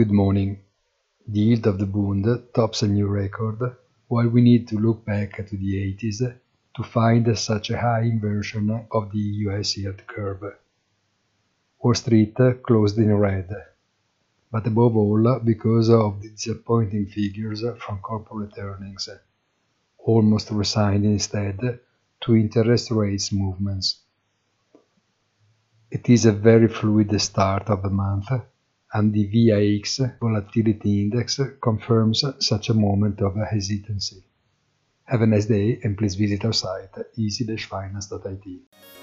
Good morning. The yield of the Bund tops a new record, while we need to look back to the 80s to find such a high inversion of the US yield curve. Wall Street closed in red, but above all because of the disappointing figures from corporate earnings, almost resigned instead to interest rates movements. It is a very fluid start of the month and the VIX volatility index confirms such a moment of hesitancy. Have a nice day and please visit our site easy-finance.it.